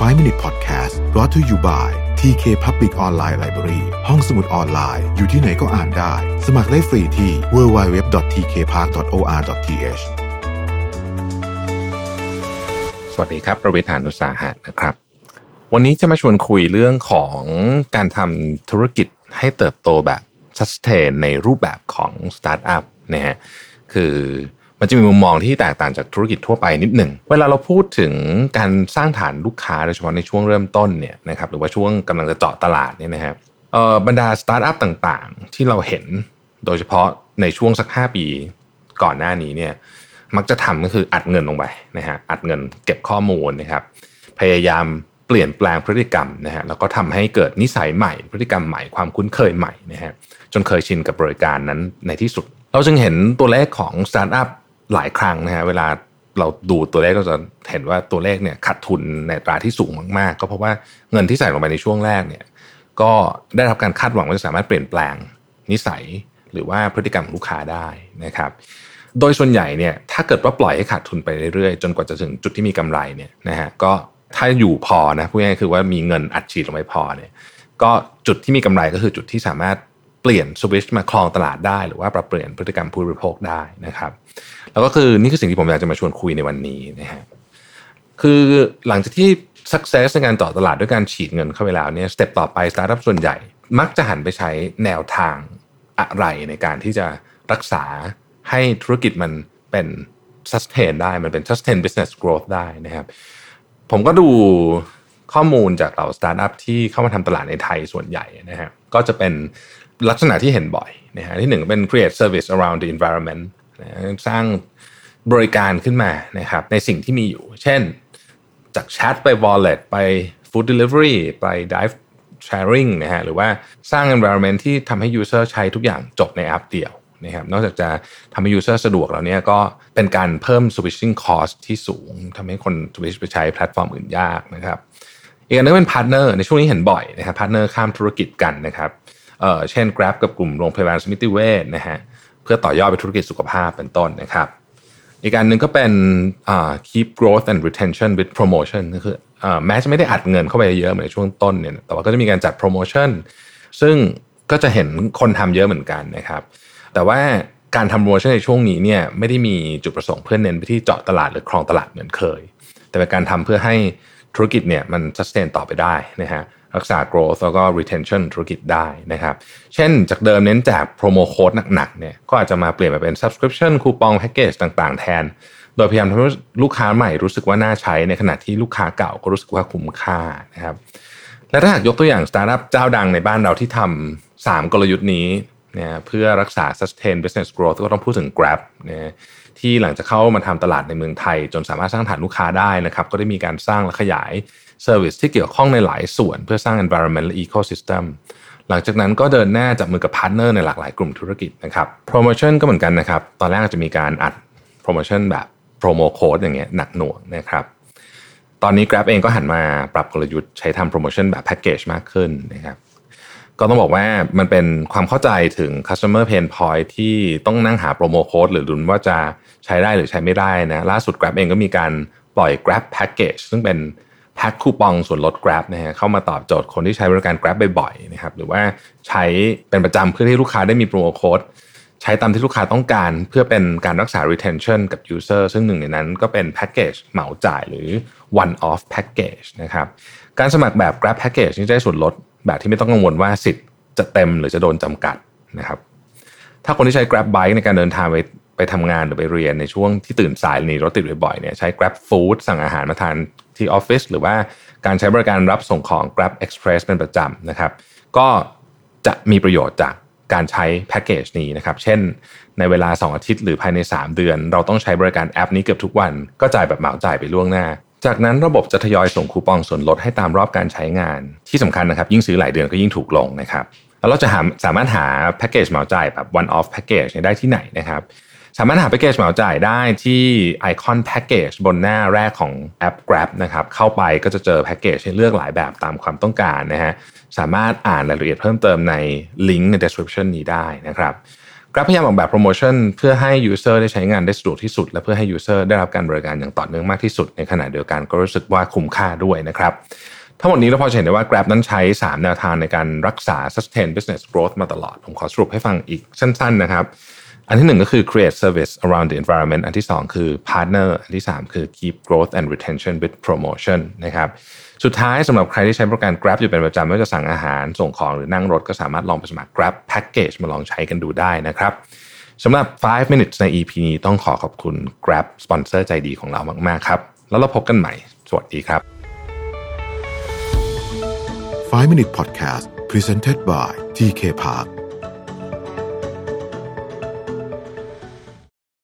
5 Minute Podcast brought to you by TK Public Online Library ห้องสมุดออนไลน์ อยู่ที่ไหนก็อ่านได้ สมัครได้ฟรีที่ www.tkpark.or.th สวัสดีครับ ประเวทานุสาหะนะครับ วันนี้จะมาชวนคุยเรื่องของการทำธุรกิจให้เติบโตแบบ sustain ในรูปแบบของสตาร์ทอัพนะฮะคือ มันจะมีมุมมองที่แตกต่างจากธุรกิจทั่วไปนิดหนึ่ง เวลาเราพูดถึงการสร้างฐานลูกค้าโดยเฉพาะในช่วงเริ่มต้นเนี่ยนะครับหรือว่าช่วงกำลังจะเจาะตลาดเนี่ยนะฮะเอ่อบรรดาสตาร์ทอัพต่างๆ ที่เราเห็นโดยเฉพาะในช่วงสัก 5 ปีก่อนหน้านี้เนี่ยมักจะทำก็คืออัดเงินลงไปนะฮะอัดเงินเก็บข้อมูลนะครับพยายามเปลี่ยนแปลงพฤติกรรมนะฮะแล้วก็ทำให้เกิดนิสัยใหม่ พฤติกรรมใหม่ความคุ้นเคยใหม่นะฮะจนเคยชินกับบริการนั้นในที่สุด เราจึงเห็นตัวเลขของสตาร์ทอัพ หลายครั้งนะฮะเวลาเราดูตัวเลขก็จะเห็นว่าตัวเลขเนี่ยขาดทุนในตราที่สูงมากๆ ก็เพราะว่าเงินที่ใส่ลงไปในช่วงแรกเนี่ยก็ได้รับการคาดหวังว่าจะสามารถเปลี่ยนแปลงนิสัยหรือว่าพฤติกรรมของลูกค้าได้นะครับ โดยส่วนใหญ่เนี่ยถ้าเกิดว่าปล่อยให้ขาดทุนไปเรื่อยๆ จนกว่าจะถึงจุดที่มีกำไรเนี่ยนะฮะก็ถ้าอยู่พอนะพูดง่ายๆคือว่ามีเงินอัดฉีดลงไปพอเนี่ยก็จุดที่มีกำไรก็คือจุดที่สามารถ เปลี่ยนสวิตช์มาครองตลาดได้ หรือว่าปรับเปลี่ยนพฤติกรรมผู้บริโภคได้นะครับ แล้วก็คือนี่คือสิ่งที่ผมอยากจะมาชวนคุยในวันนี้นะฮะคือหลังจากที่ success ในการเจาะตลาดด้วยการฉีดเงินเข้าไปแล้วเนี่ย step ต่อไปสตาร์ทอัพส่วนใหญ่ มักจะหันไปใช้แนวทางอะไรในการที่จะรักษาให้ธุรกิจมันเป็น sustain ได้มันเป็น sustain business growth ได้นะครับ ผมก็ดูข้อมูลจากเหล่าสตาร์ทอัพที่เข้ามาทำตลาดในไทยส่วนใหญ่นะฮะก็จะเป็น ลักษณะที่เห็นบ่อยนะฮะที่หนึ่งเป็น create service around the environment นะสร้างบริการขึ้นมานะครับในสิ่งที่มีอยู่ เช่น จากแชทไป wallet ไป food delivery ไป ride sharing นะฮะหรือว่าสร้าง environment ที่ทำให้ user ใช้ทุกอย่างจบในแอปเดียวนะครับนอกจากจะทำให้ user สะดวกแล้วเนี่ยก็เป็นการเพิ่ม switching cost ที่สูงทำให้คน switch ไปใช้แพลตฟอร์มอื่นยากนะครับอีกอันนึงเป็นพาร์ทเนอร์ในช่วงนี้เห็นบ่อยนะครับพาร์ทเนอร์ข้ามธุรกิจกันนะครับ เช่น Grab กับกลุ่มโรงพยาบาลสมิติเวชนะฮะเพื่อต่อยอดไปธุรกิจสุขภาพเป็นต้นนะครับ อีกอันหนึ่งก็เป็น keep growth and retention with promotion ก็คือแม้จะไม่ได้อัดเงินเข้าไปเยอะเหมือนในช่วงต้นเนี่ยแต่ว่าก็จะมีการจัด promotion ซึ่งก็จะเห็นคนทำเยอะเหมือนกันนะครับ แต่ว่าการทำโปรโมชั่นในช่วงนี้เนี่ยไม่ได้มีจุดประสงค์เพื่อเน้นไปที่เจาะตลาดหรือครองตลาดเหมือนเคย แต่เป็นการทำเพื่อให้ธุรกิจเนี่ยมัน sustain ต่อไปได้นะฮะ รักษา growth แล้วก็ retention ธุรกิจได้นะครับ เช่นจากเดิมเน้นแจก promo code หนักๆเนี่ยก็อาจจะมาเปลี่ยนมาเป็น subscription คูปองแพ็กเกจต่างๆ แทน โดยพยายามทำให้ลูกค้าใหม่รู้สึกว่าน่าใช้ในขณะที่ลูกค้าเก่าก็รู้สึกว่าคุ้มค่านะครับและถ้าหากยกตัวอย่างสตาร์ทอัพเจ้าดังในบ้านเราที่ทำสามกลยุทธ์นี้เนี่ยเพื่อรักษา sustain business growth ก็ต้องพูดถึง Grab เนะ ที่หลังจากเข้ามาทำตลาดในเมืองไทย จนสามารถสร้างฐานลูกค้าได้นะครับ ก็ได้มีการสร้างและขยาย service ที่เกี่ยวข้องในหลายส่วน เพื่อสร้าง environment และ ecosystem หลังจากนั้นก็เดินหน้าจับมือกับพาร์ทเนอร์ในหลากหลายกลุ่มธุรกิจนะครับโปรโมชั่นก็เหมือนกันนะครับ ตอนแรกจะมีการอัดโปรโมชั่นแบบ promo code อย่างเงี้ยหนักหน่วงนะครับตอนนี้ Grab เองก็หันมาปรับกลยุทธ์ใช้ทำโปรโมชั่นแบบแพ็กเกจมากขึ้นนะครับก็ต้องบอกว่ามันเป็นความเข้าใจถึง customer pain point ที่ต้องนั่งหาโปรโมโค้ดหรือดุนว่าจะ ใช้ได้หรือใช้ไม่ได้นะล่าสุด Grab เองก็มีการปล่อย Grab Package ซึ่งเป็นแพ็คคูปองส่วนลด Grab นะฮะเข้ามาตอบโจทย์คนที่ใช้บริการ Grab บ่อยๆนะครับหรือว่าใช้เป็นประจำเพื่อที่ลูกค้าได้มีโปรโมโค้ดใช้ตามที่ลูกค้าต้องการเพื่อเป็นการรักษา retention กับ user ซึ่งหนึ่งในนั้นก็เป็นแพ็กเกจเหมาจ่ายหรือ one off package นะครับการสมัครแบบ Grab Package นี่ได้ส่วนลดแบบที่ไม่ต้องกังวลว่าสิทธิ์จะเต็มหรือจะโดนจำกัดนะครับถ้าคนที่ใช้ Grab Bike ในการเดินทางไป ไปทำงานหรือไปเรียนในช่วงที่ตื่นสายหนีรถติดบ่อยๆเนี่ยใช้ Grab Food สั่งอาหารมาทานที่ออฟฟิศหรือว่าการใช้บริการรับส่งของ Grab Express เป็นประจำนะครับ ก็จะมีประโยชน์จากการใช้แพ็กเกจนี้นะครับ เช่น ในเวลา 2 อาทิตย์หรือภายใน 3 เดือน เราต้องใช้บริการแอปนี้เกือบทุกวัน ก็จ่ายแบบเหมาจ่ายไปล่วงหน้า จากนั้นระบบจะทยอยส่งคูปองส่วนลดให้ตามรอบการใช้งาน ที่สำคัญนะครับ ยิ่งซื้อหลายเดือนก็ยิ่งถูกลงนะครับ แล้วเราจะหาสามารถหาแพ็กเกจเหมาจ่ายแบบ one off package ได้ที่ไหนนะครับ สามารถหาแพ็กเกจเหมาจ่ายได้ที่ไอคอนแพ็กเกจบนหน้าแรกของแอป Grab นะครับเข้าไปก็จะเจอแพ็กเกจให้เลือกหลายแบบตามความต้องการนะฮะสามารถอ่านรายละเอียดเพิ่มเติมในลิงก์ใน description นี้ได้นะครับ Grab พยายามออกแบบโปรโมชั่นเพื่อให้ User ได้ใช้งานได้สะดวกที่สุด และเพื่อให้ User ได้รับการบริการอย่างต่อเนื่องมากที่สุด ในขณะเดียวกันก็รู้สึกว่าคุ้มค่าด้วยนะครับทั้งหมดนี้เราพอจะเห็นได้ว่า Grab นั้นใช้ 3 แนวทางในการรักษา sustain business growth มาตลอด ผมขอสรุปให้ฟังอีกสั้นๆนะครับ อันที่หนึ่งก็คือ create service around the environment อันที่สองคือ partner อันที่สามคือ keep growth and retention with promotion นะครับ สุดท้ายสำหรับใครที่ใช้บริการ Grab อยู่เป็นประจำไม่ว่าจะสั่งอาหารส่งของหรือนั่งรถก็สามารถลองไปสมัคร Grab Package มาลองใช้กันดูได้นะครับสำหรับ 5 minutes ใน EP นี้ต้องขอขอบคุณ Grab สปอนเซอร์ใจดีของเรามาก ๆ ครับ แล้วเราพบกันใหม่ สวัสดีครับ 5 Minute Podcast Presented by TK Park